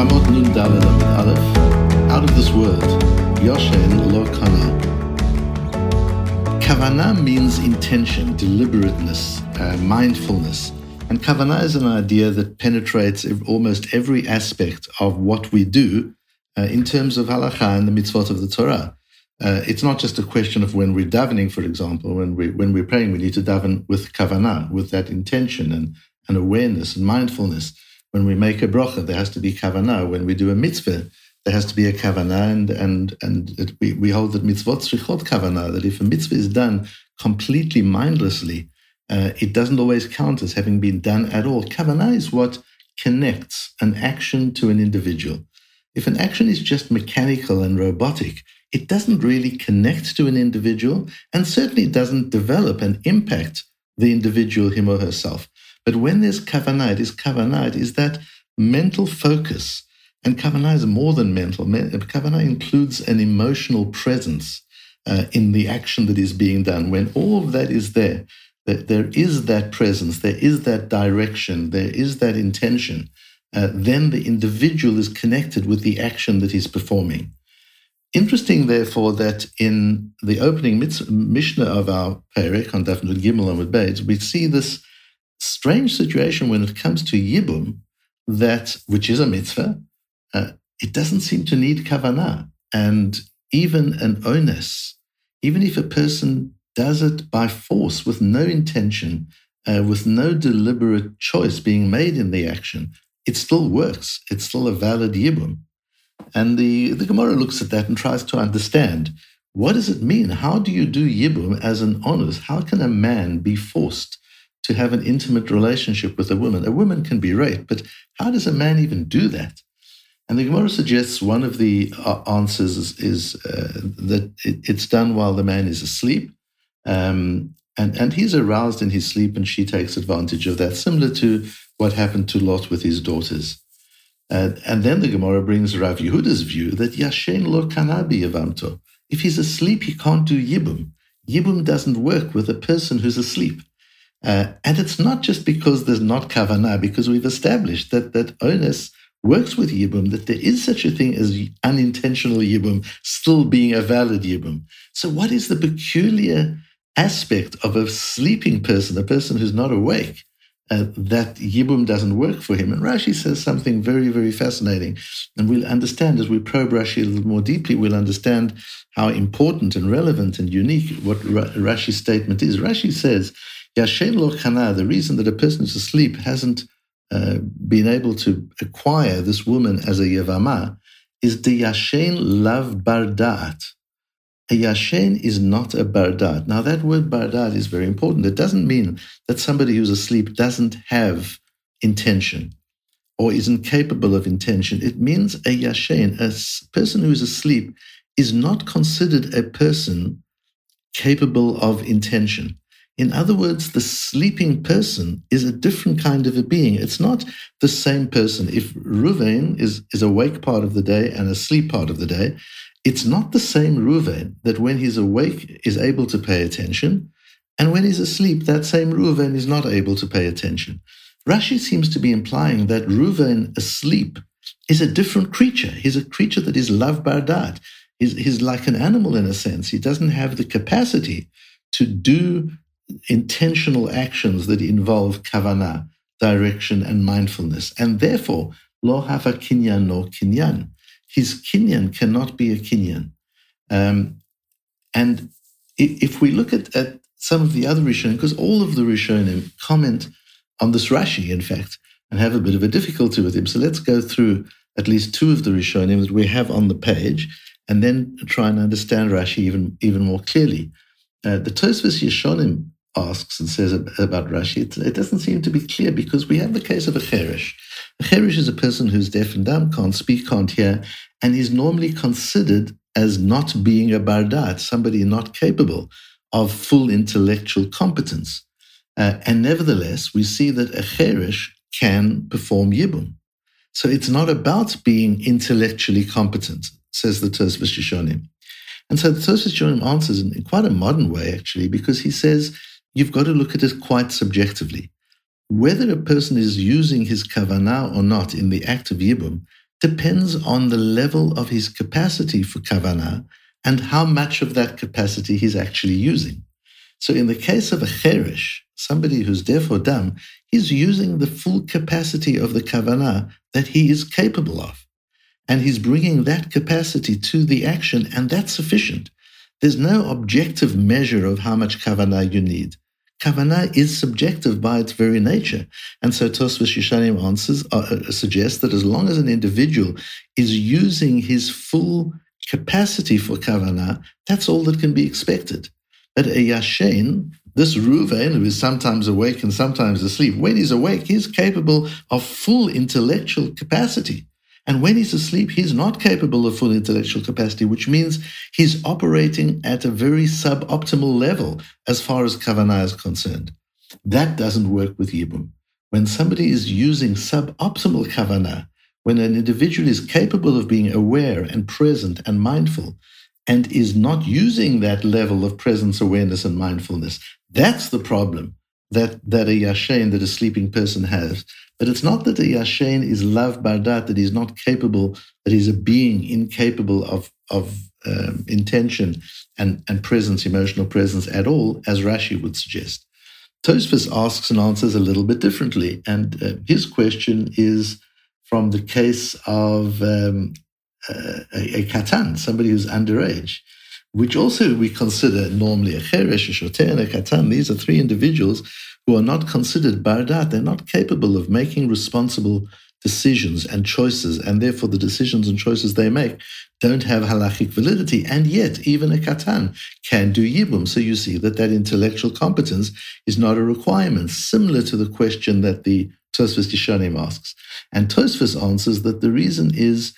Yevamot Nun Aleph, out of this world, Yoshen Lo Kana. Kavana means intention, deliberateness, uh, mindfulness. And kavana is an idea that penetrates almost every aspect of what we do uh, in terms of halacha and the mitzvot of the Torah. Uh, it's not just a question of when we're davening, for example, when we when we're praying, we need to daven with kavana, with that intention and, and awareness and mindfulness. When we make a bracha, there has to be kavana. When we do a mitzvah, there has to be a kavana, and and and it, we, we hold that mitzvot tzrichot kavana. That if a mitzvah is done completely mindlessly, uh, it doesn't always count as having been done at all. Kavana is what connects an action to an individual. If an action is just mechanical and robotic, it doesn't really connect to an individual, and certainly doesn't develop and impact the individual, him or herself. But when there's kavanah, it is kavanah, is that mental focus. And kavanah is more than mental. Kavanah includes an emotional presence uh, in the action that is being done. When all of that is there, that there is that presence, there is that direction, there is that intention, uh, then the individual is connected with the action that he's performing. Interesting, therefore, that in the opening Mishnah of our Perek on Daf Gimel and with Beis, we see this strange situation when it comes to Yibum, that which is a mitzvah, uh, it doesn't seem to need kavanah. And even an onus, even if a person does it by force with no intention, uh, with no deliberate choice being made in the action, it still works. It's still a valid yibum. And the, the Gemara looks at that and tries to understand what does it mean? How do you do yibum as an onus? How can a man be forced to have an intimate relationship with a woman. A woman can be raped, but how does a man even do that? And the Gemara suggests one of the uh, answers is, is uh, that it, it's done while the man is asleep. Um, and, and he's aroused in his sleep, and she takes advantage of that, similar to what happened to Lot with his daughters. And then the Gemara brings Rav Yehuda's view that Yashen lo kanabi yavamto. If he's asleep, he can't do yibum. Yibum doesn't work with a person who's asleep. Uh, and it's not just because there's not kavanah, because we've established that that onus works with yibum, that there is such a thing as unintentional yibum still being a valid yibum. So, what is the peculiar aspect of a sleeping person, a person who's not awake, uh, that yibum doesn't work for him? And Rashi says something very, very fascinating. And we'll understand as we probe Rashi a little more deeply, we'll understand how important and relevant and unique what Rashi's statement is. Rashi says, Yashen lo chana, the reason that a person who's asleep hasn't uh, been able to acquire this woman as a yavama is the yashen lav bardat. A yashen is not a bardat. Now that word bardat is very important. It doesn't mean that somebody who's asleep doesn't have intention or isn't capable of intention. It means a yashen, a person who is asleep, is not considered a person capable of intention. In other words, the sleeping person is a different kind of a being. It's not the same person. If Ruvain is, is awake part of the day and asleep part of the day, it's not the same Ruvain that when he's awake is able to pay attention, and when he's asleep, that same Ruvain is not able to pay attention. Rashi seems to be implying that Ruvain asleep is a different creature. He's a creature that is lav bardat. He's, he's like an animal in a sense. He doesn't have the capacity to do intentional actions that involve kavana, direction, and mindfulness. And therefore, lo hava kinyan no kinyan. His kinyan cannot be a kinyan. Um, and if we look at, at some of the other Rishonim, because all of the Rishonim comment on this Rashi, in fact, and have a bit of a difficulty with him. So let's go through at least two of the Rishonim that we have on the page, and then try and understand Rashi even, even more clearly. Uh, the Tosfos Yeshanim asks and says about Rashi, it, it, doesn't seem to be clear because we have the case of a cheresh. A cheresh is a person who's deaf and dumb, can't speak, can't hear, and is normally considered as not being a bardat, somebody not capable of full intellectual competence. Uh, and nevertheless, we see that a cheresh can perform yibum. So it's not about being intellectually competent, says the Tosfos. And so the Tosfos answers in quite a modern way, actually, because he says you've got to look at it quite subjectively. Whether a person is using his kavanah or not in the act of yibum depends on the level of his capacity for kavanah and how much of that capacity he's actually using. So in the case of a cheresh, somebody who's deaf or dumb, he's using the full capacity of the kavanah that he is capable of. And he's bringing that capacity to the action, and that's sufficient. There's no objective measure of how much kavanah you need. Kavanah is subjective by its very nature. And so Tosfos Yeshanim answers, uh, uh, suggests that as long as an individual is using his full capacity for kavanah, that's all that can be expected. But a yashen, this Ruvain, who is sometimes awake and sometimes asleep, when he's awake, he's capable of full intellectual capacity. And when he's asleep, he's not capable of full intellectual capacity, which means he's operating at a very suboptimal level as far as kavanah is concerned. That doesn't work with Yibum. When somebody is using suboptimal kavanah, when an individual is capable of being aware and present and mindful, and is not using that level of presence, awareness, and mindfulness, that's the problem that, that a yashen, that a sleeping person has. But it's not that a yashen is lav bardat, that he's not capable, that he's a being incapable of, of um, intention and, and presence, emotional presence at all, as Rashi would suggest. Tosfos asks and answers a little bit differently. And uh, his question is from the case of um, uh, a, a katan, somebody who's underage which also we consider normally a cheresh, a shoter, and a katan. These are three individuals who are not considered bardat. They're not capable of making responsible decisions and choices, and therefore the decisions and choices they make don't have halachic validity. And yet, even a katan can do yibum. So you see that that intellectual competence is not a requirement, similar to the question that the Tosfos Yeshanim asks. And Tosfos answers that the reason is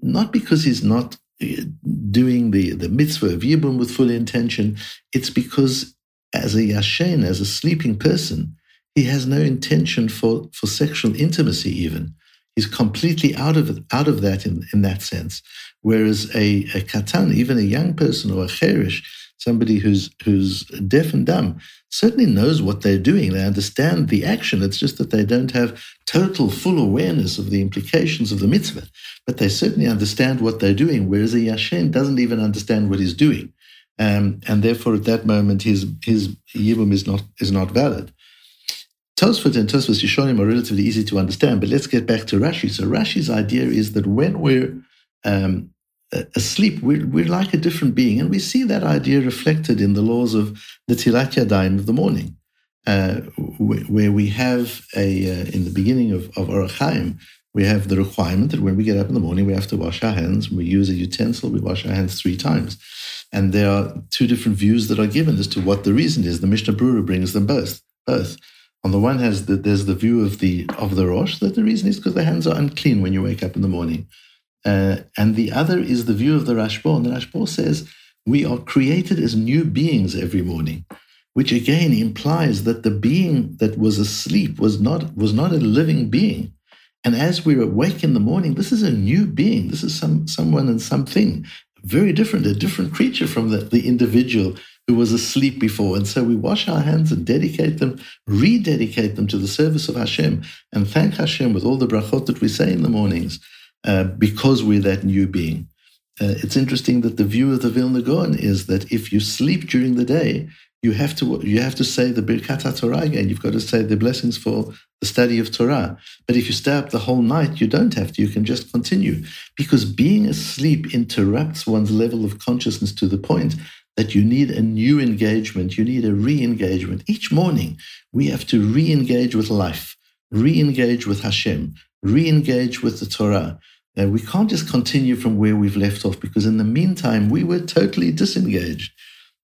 not because he's not eh, doing the, the mitzvah of Yibum with full intention, it's because as a yashen, as a sleeping person, he has no intention for, for sexual intimacy even. He's completely out of out of that in, in that sense. Whereas a, a katan, even a young person or a cheresh, somebody who's who's deaf and dumb, certainly knows what they're doing. They understand the action. It's just that they don't have total, full awareness of the implications of the mitzvah. But they certainly understand what they're doing, whereas a yashen doesn't even understand what he's doing. Um, and therefore, at that moment, his his yibum is not is not valid. Tosfot and Tosfos Yeshanim are relatively easy to understand, but let's get back to Rashi. So Rashi's idea is that when we're um, asleep, we're, we're like a different being. And we see that idea reflected in the laws of Netilat Yadayim of the morning, uh, where we have a, uh, in the beginning of, of Orach Chaim, we have the requirement that when we get up in the morning, we have to wash our hands. We use a utensil, we wash our hands three times. And there are two different views that are given as to what the reason is. The Mishnah Berurah brings them both. Both. On the one hand, there's the view of the of the Rosh that the reason is because the hands are unclean when you wake up in the morning. Uh, and the other is the view of the Rashba. And the Rashba says we are created as new beings every morning, which again implies that the being that was asleep was not was not a living being. And as we're awake in the morning, this is a new being. This is some someone and something very different, a different creature from the, the individual who was asleep before. And so we wash our hands and dedicate them, rededicate them to the service of Hashem, and thank Hashem with all the brachot that we say in the mornings uh, because we're that new being. Uh, it's interesting that the view of the Vilna Gaon is that if you sleep during the day, you have to you have to say the Birkat Torah again. You've got to say the blessings for the study of Torah. But if you stay up the whole night, you don't have to. You can just continue because being asleep interrupts one's level of consciousness to the point that you need a new engagement. You need a re-engagement each morning. We have to re-engage with life, re-engage with Hashem, re-engage with the Torah. Uh, we can't just continue from where we've left off because in the meantime, we were totally disengaged.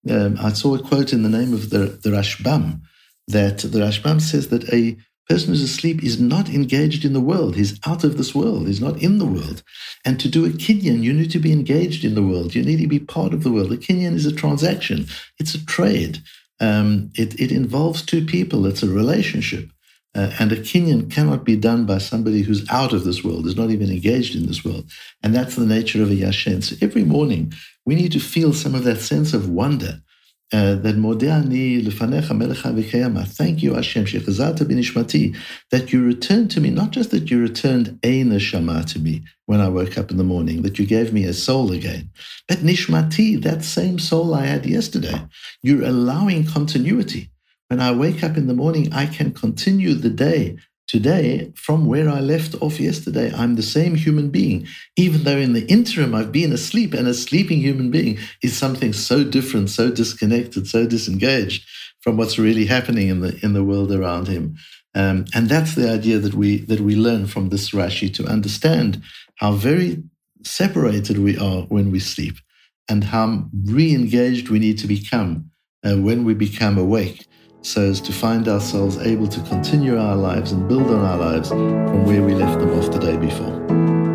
Um, I saw a quote in the name of the, the Rashbam that the Rashbam says that a person who's asleep is not engaged in the world. He's out of this world. He's not in the world. And to do a kinyan, you need to be engaged in the world. You need to be part of the world. A kinyan is a transaction. It's a trade. Um, it, it involves two people. It's a relationship. Uh, and a kinyan cannot be done by somebody who's out of this world, is not even engaged in this world. And that's the nature of a yashen. So every morning, we need to feel some of that sense of wonder uh, that Modeani lefanecha melech chai v'kayam. Thank you, Hashem, shechazata b'nishmati, that you returned to me, not just that you returned a neshama to me when I woke up in the morning, that you gave me a soul again, but nishmati, that same soul I had yesterday. You're allowing continuity. When I wake up in the morning, I can continue the day Today, from where I left off yesterday, I'm the same human being, even though in the interim I've been asleep, and a sleeping human being is something so different, so disconnected, so disengaged from what's really happening in the in the world around him. Um, and that's the idea that we that we learn from this Rashi to understand how very separated we are when we sleep, and how re-engaged we need to become uh, when we become awake so as to find ourselves able to continue our lives and build on our lives from where we left them off the day before.